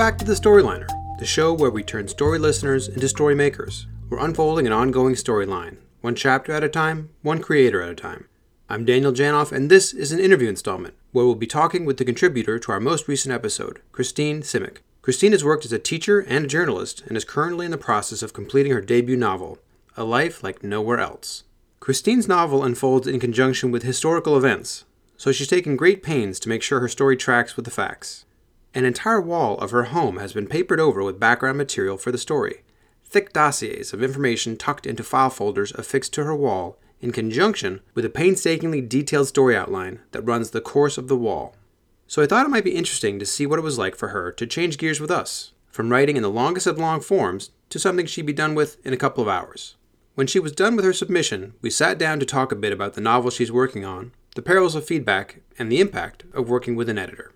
Back to The Storyliner, the show where we turn story listeners into story makers. We're unfolding an ongoing storyline, one chapter at a time, one creator at a time. I'm Daniel Janoff, and this is an interview installment where we'll be talking with the contributor to our most recent episode, Christine Simek. Christine has worked as a teacher and a journalist and is currently in the process of completing her debut novel, A Life Like Nowhere Else. Christine's novel unfolds in conjunction with historical events, so she's taken great pains to make sure her story tracks with the facts. An entire wall of her home has been papered over with background material for the story. Thick dossiers of information tucked into file folders affixed to her wall, in conjunction with a painstakingly detailed story outline that runs the course of the wall. So I thought it might be interesting to see what it was like for her to change gears with us, from writing in the longest of long forms to something she'd be done with in a couple of hours. When she was done with her submission, we sat down to talk a bit about the novel she's working on, the perils of feedback, and the impact of working with an editor.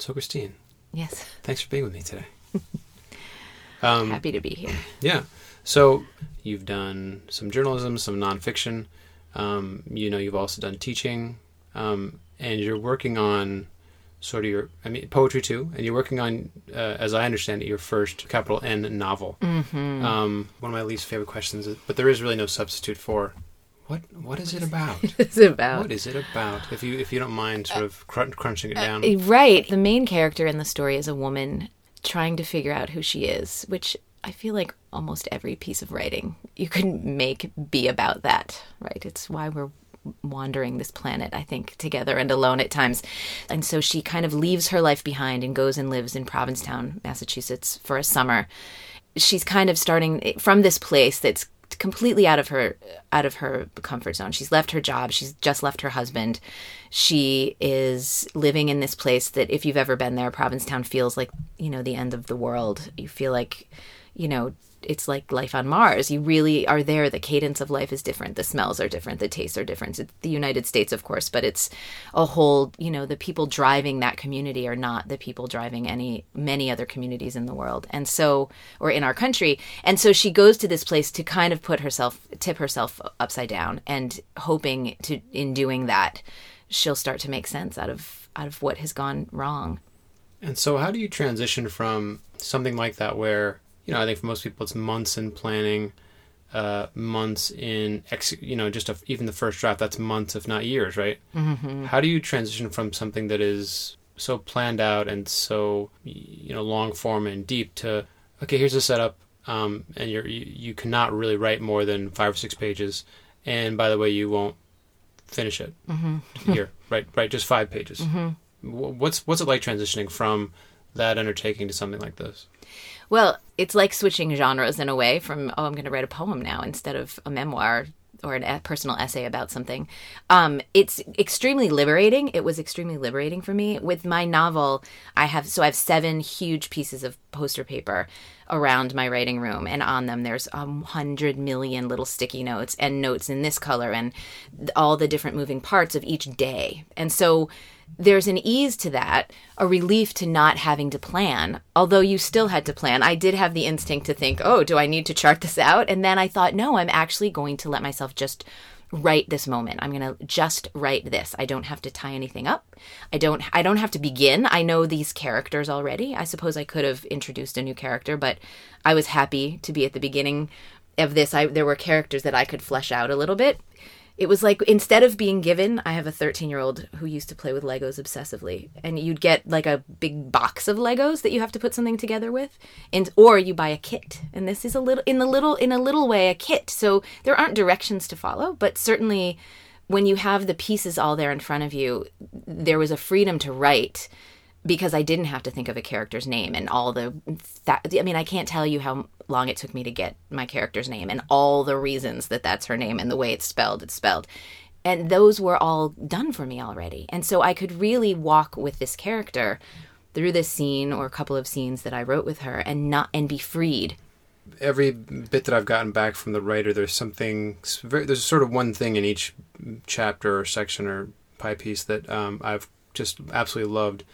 So, Christine, Yes. thanks for being with me today. Um, Happy to be here. yeah. So you've done some journalism, some nonfiction. Um, you know, you've also done teaching, um, and you're working on sort of your, I mean, poetry too. And you're working on, uh, as I understand it, your first capital N novel. Mm-hmm. Um, one of my least favorite questions, is, but there is really no substitute for. What what is it about? It's about what is it about? If you if you don't mind, sort uh, of crun- crunching it uh, down. Uh, right. The main character in the story is a woman trying to figure out who she is, which I feel like almost every piece of writing you can make be about that, right? It's why we're wandering this planet, I think, together and alone at times. And so she kind of leaves her life behind and goes and lives in Provincetown, Massachusetts for a summer. She's kind of starting eh, from this place that's completely out of her out of her comfort zone. She's left her job, she's just left her husband. She is living in this place that if you've ever been there, Provincetown feels like, you know, the end of the world. You feel like, you know, it's like life on Mars. You really are there. The cadence of life is different. The smells are different. The tastes are different. It's the United States, of course, but it's a whole, you know, the people driving that community are not the people driving any, many other communities in the world. And so, or in our country. And so she goes to this place to kind of put herself, tip herself upside down and hoping to, in doing that, she'll start to make sense out of, out of what has gone wrong. And so, how do you transition from something like that, where you know, I think for most people it's months in planning, uh, months in ex, you know, just a, even the first draft. That's months, if not years, right? Mm-hmm. How do you transition from something that is so planned out and so you know long form and deep to okay, here's a setup, um, and you're you, you cannot really write more than five or six pages, and by the way, you won't finish it mm-hmm. here, right? Right, just five pages. What's what's it like transitioning from that undertaking to something like this? Well, it's like switching genres in a way from, oh, I'm going to write a poem now instead of a memoir or a personal essay about something. Um, it's extremely liberating. It was extremely liberating for me. With my novel, I have, so I have seven huge pieces of poster paper around my writing room and on them there's a hundred million little sticky notes and notes in this color and all the different moving parts of each day and so there's an ease to that a relief to not having to plan although you still had to plan i did have the instinct to think oh do i need to chart this out and then i thought no i'm actually going to let myself just write this moment. I'm going to just write this. I don't have to tie anything up. I don't I don't have to begin. I know these characters already. I suppose I could have introduced a new character, but I was happy to be at the beginning of this. I there were characters that I could flesh out a little bit. It was like instead of being given, I have a 13 year old who used to play with Legos obsessively, and you'd get like a big box of Legos that you have to put something together with, and or you buy a kit. And this is a little in the little in a little way a kit. So there aren't directions to follow, but certainly when you have the pieces all there in front of you, there was a freedom to write because I didn't have to think of a character's name and all the that I mean I can't tell you how long it took me to get my character's name and all the reasons that that's her name and the way it's spelled it's spelled and those were all done for me already and so I could really walk with this character through this scene or a couple of scenes that I wrote with her and not and be freed every bit that I've gotten back from the writer, there's something. There's sort of one thing in each chapter or section or pie piece that um, I've just absolutely loved.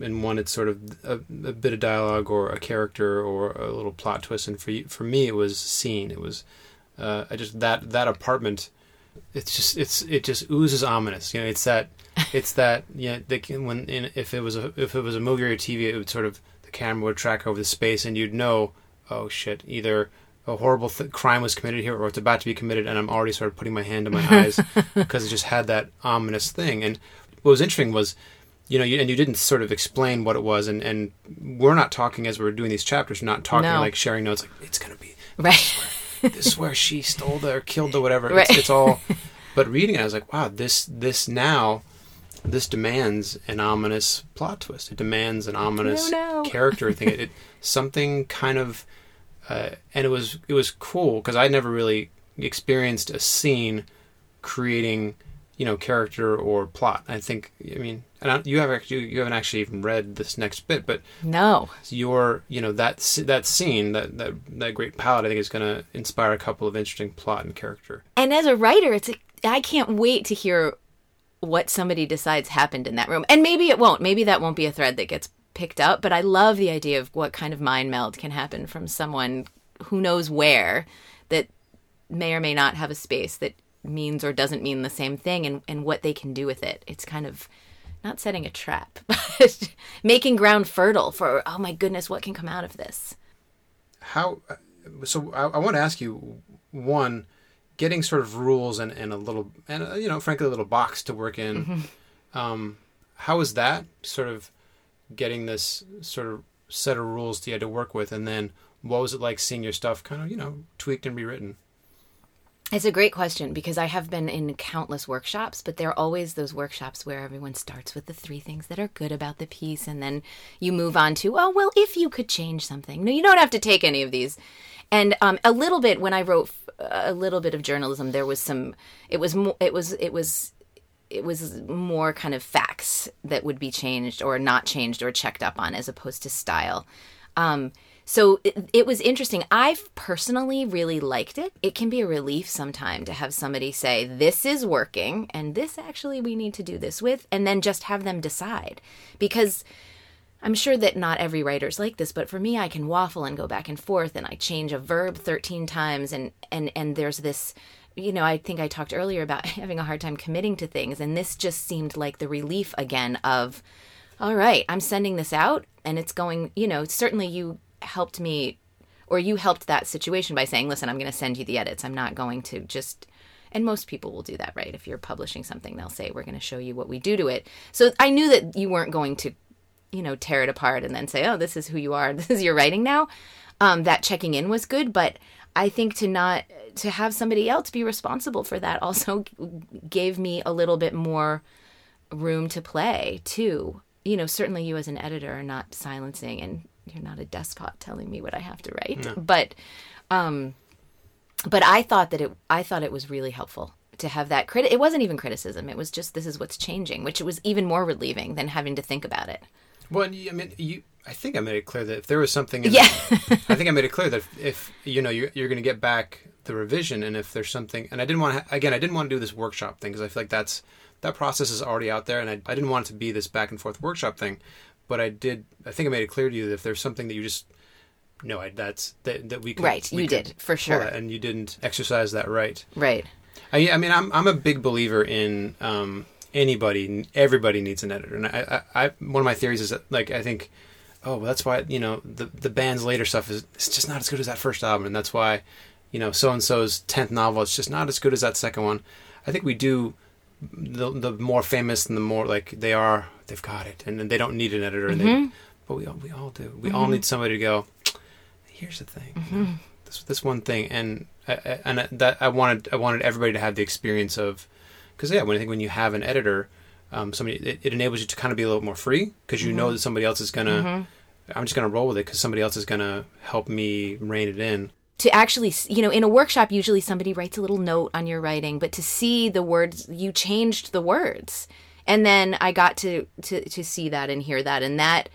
And one, it's sort of a, a, bit of dialogue or a character or a little plot twist. And for for me, it was scene. It was uh, I just that that apartment. It's just it's it just oozes ominous. You know, it's that it's that yeah. You know, when in, if it was a if it was a movie or a TV, it would sort of the camera would track over the space, and you'd know, oh shit, either a horrible th- crime was committed here or it's about to be committed, and I'm already sort of putting my hand to my eyes because it just had that ominous thing. And what was interesting was, you know, you, and you didn't sort of explain what it was, and, and we're not talking as we're doing these chapters, not talking No. like sharing notes, like it's gonna be Right. this is where she stole the or killed the whatever. Right. It's, it's all. But reading it, I was like, wow, this this now, this demands an ominous plot twist. It demands an ominous no. character thing. It, it something kind of, uh, and it was it was cool because I never really experienced a scene creating, you know, character or plot. I think, I mean, and I, you have actually you haven't actually even read this next bit, but No. your you know that that scene that that that great palette I think is going to inspire a couple of interesting plot and character. And as a writer, it's I can't wait to hear what somebody decides happened in that room. And maybe it won't. Maybe that won't be a thread that gets picked up, but I love the idea of what kind of mind meld can happen from someone who knows where that may or may not have a space that means or doesn't mean the same thing and, and what they can do with it. It's kind of not setting a trap, but making ground fertile for, oh my goodness, what can come out of this? How so? I, I want to ask you one, getting sort of rules and, and a little and uh, you know frankly a little box to work in. Um, how is that sort of getting this sort of set of rules that you had to work with, and then what was it like seeing your stuff kind of you know tweaked and rewritten? It's a great question because I have been in countless workshops, but there are always those workshops where everyone starts with the three things that are good about the piece, and then you move on to, oh, well, if you could change something. No, you don't have to take any of these. And um, a little bit when I wrote a little bit of journalism, there was some. It was more. It was. It was. It was more kind of facts that would be changed or not changed or checked up on, as opposed to style. Um, so it, it was interesting. I personally really liked it. It can be a relief sometime to have somebody say, This is working, and this actually we need to do this with, and then just have them decide. Because I'm sure that not every writer's like this, but for me, I can waffle and go back and forth, and I change a verb 13 times, and, and, and there's this. You know, I think I talked earlier about having a hard time committing to things, and this just seemed like the relief again of, all right, I'm sending this out and it's going, you know, certainly you helped me or you helped that situation by saying, listen, I'm going to send you the edits. I'm not going to just, and most people will do that, right? If you're publishing something, they'll say, we're going to show you what we do to it. So I knew that you weren't going to, you know, tear it apart and then say, oh, this is who you are. This is your writing now. Um, that checking in was good, but I think to not, to have somebody else be responsible for that also gave me a little bit more room to play too. You know, certainly you as an editor are not silencing and you're not a despot telling me what I have to write. But um but I thought that it I thought it was really helpful to have that credit. It wasn't even criticism. It was just this is what's changing, which was even more relieving than having to think about it. Well, I mean, you. I think I made it clear that if there was something, in Yeah. I think I made it clear that if, if you know you're, you're going to get back the revision, and if there's something, and I didn't want to again, I didn't want to do this workshop thing because I feel like that's that process is already out there, and I, I didn't want it to be this back and forth workshop thing. But I did. I think I made it clear to you that if there's something that you just no, I, that's that, that we could, Right, we you could did, for sure. and you didn't exercise that right. Right. I, I mean, I'm I'm a big believer in um, anybody, everybody needs an editor, and I, I, I one of my theories is that like I think, oh, well, that's why you know the the band's later stuff is it's just not as good as that first album, and that's why, you know, so and so's tenth novel is just not as good as that second one. I think we do the the more famous and the more like they are, they've got it, and, then they don't need an editor, and they, mm-hmm. but we all we all do. We all mm-hmm. need somebody to go. Here's the thing. know, mm-hmm. this this one thing, and I- I- and that I wanted I wanted everybody to have the experience of, because yeah, when I think when you have an editor, um, somebody it, it enables you to kind of be a little more free because you know that somebody else is gonna. I'm just gonna roll with it because somebody else is gonna help me rein it in. To actually you know in a workshop usually somebody writes a little note on your writing but to see the words you changed the words. And then i got to to to see that and hear that and that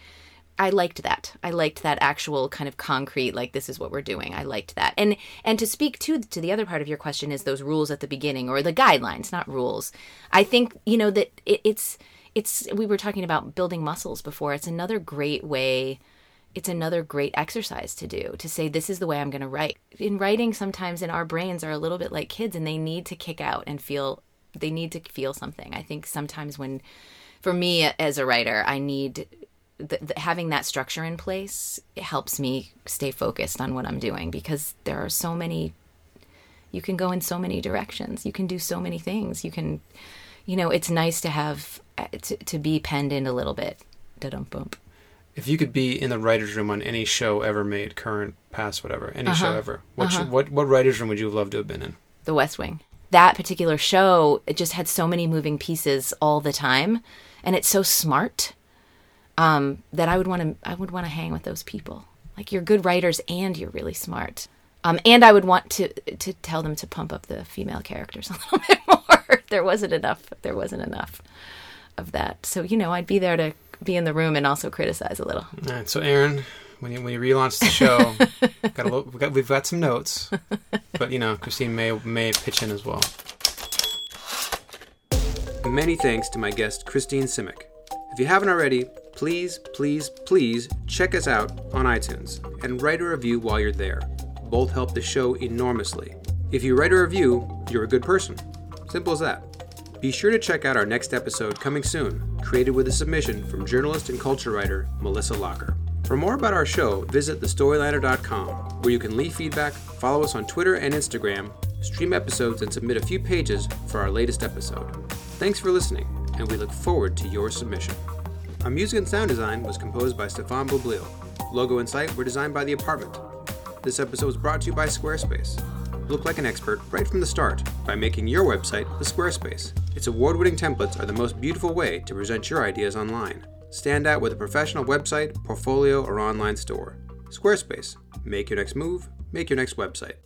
i liked that. I liked that actual kind of concrete like this is what we're doing. I liked that. And and to speak to to the other part of your question is those rules at the beginning or the guidelines not rules. I think you know that it, it's it's we were talking about building muscles before. It's another great way it's another great exercise to do to say this is the way i'm going to write in writing sometimes in our brains are a little bit like kids and they need to kick out and feel they need to feel something i think sometimes when for me as a writer i need th- th- having that structure in place helps me stay focused on what I'm doing because there are so many. You can go in so many directions. You can do so many things. You can, you know, it's nice to have uh, to, to be penned in a little bit. Da-dum-bum. If you could be in the writers' room on any show ever made, current, past, whatever, any show Uh-huh. ever, what sh- what what writers' room would you have loved to have been in? The West Wing. That particular show, it just had so many moving pieces all the time, and it's so smart um, that I would want to. I would want to hang with those people. Like you're good writers and you're really smart. Um, and I would want to to tell them to pump up the female characters a little bit more. there wasn't enough. There wasn't enough of that. So you know, I'd be there to be in the room and also criticize a little. All right, so Aaron, when you when you relaunch the show, got a little, we got, we've got some notes, but you know, Christine may may pitch in as well. Many thanks to my guest Christine Simek. If you haven't already, please, please, please check us out on iTunes and write a review while you're there. Both help the show enormously. If you write a review, you're a good person. Simple as that. Be sure to check out our next episode coming soon, created with a submission from journalist and culture writer Melissa Locker. For more about our show, visit thestoryliner.com, where you can leave feedback, follow us on Twitter and Instagram, stream episodes, and submit a few pages for our latest episode. Thanks for listening, and we look forward to your submission. Our music and sound design was composed by Stefan Boublil. Logo and site were designed by The Apartment. This episode was brought to you by Squarespace. Look like an expert right from the start by making your website a Squarespace. Its award winning templates are the most beautiful way to present your ideas online. Stand out with a professional website, portfolio, or online store. Squarespace. Make your next move, make your next website.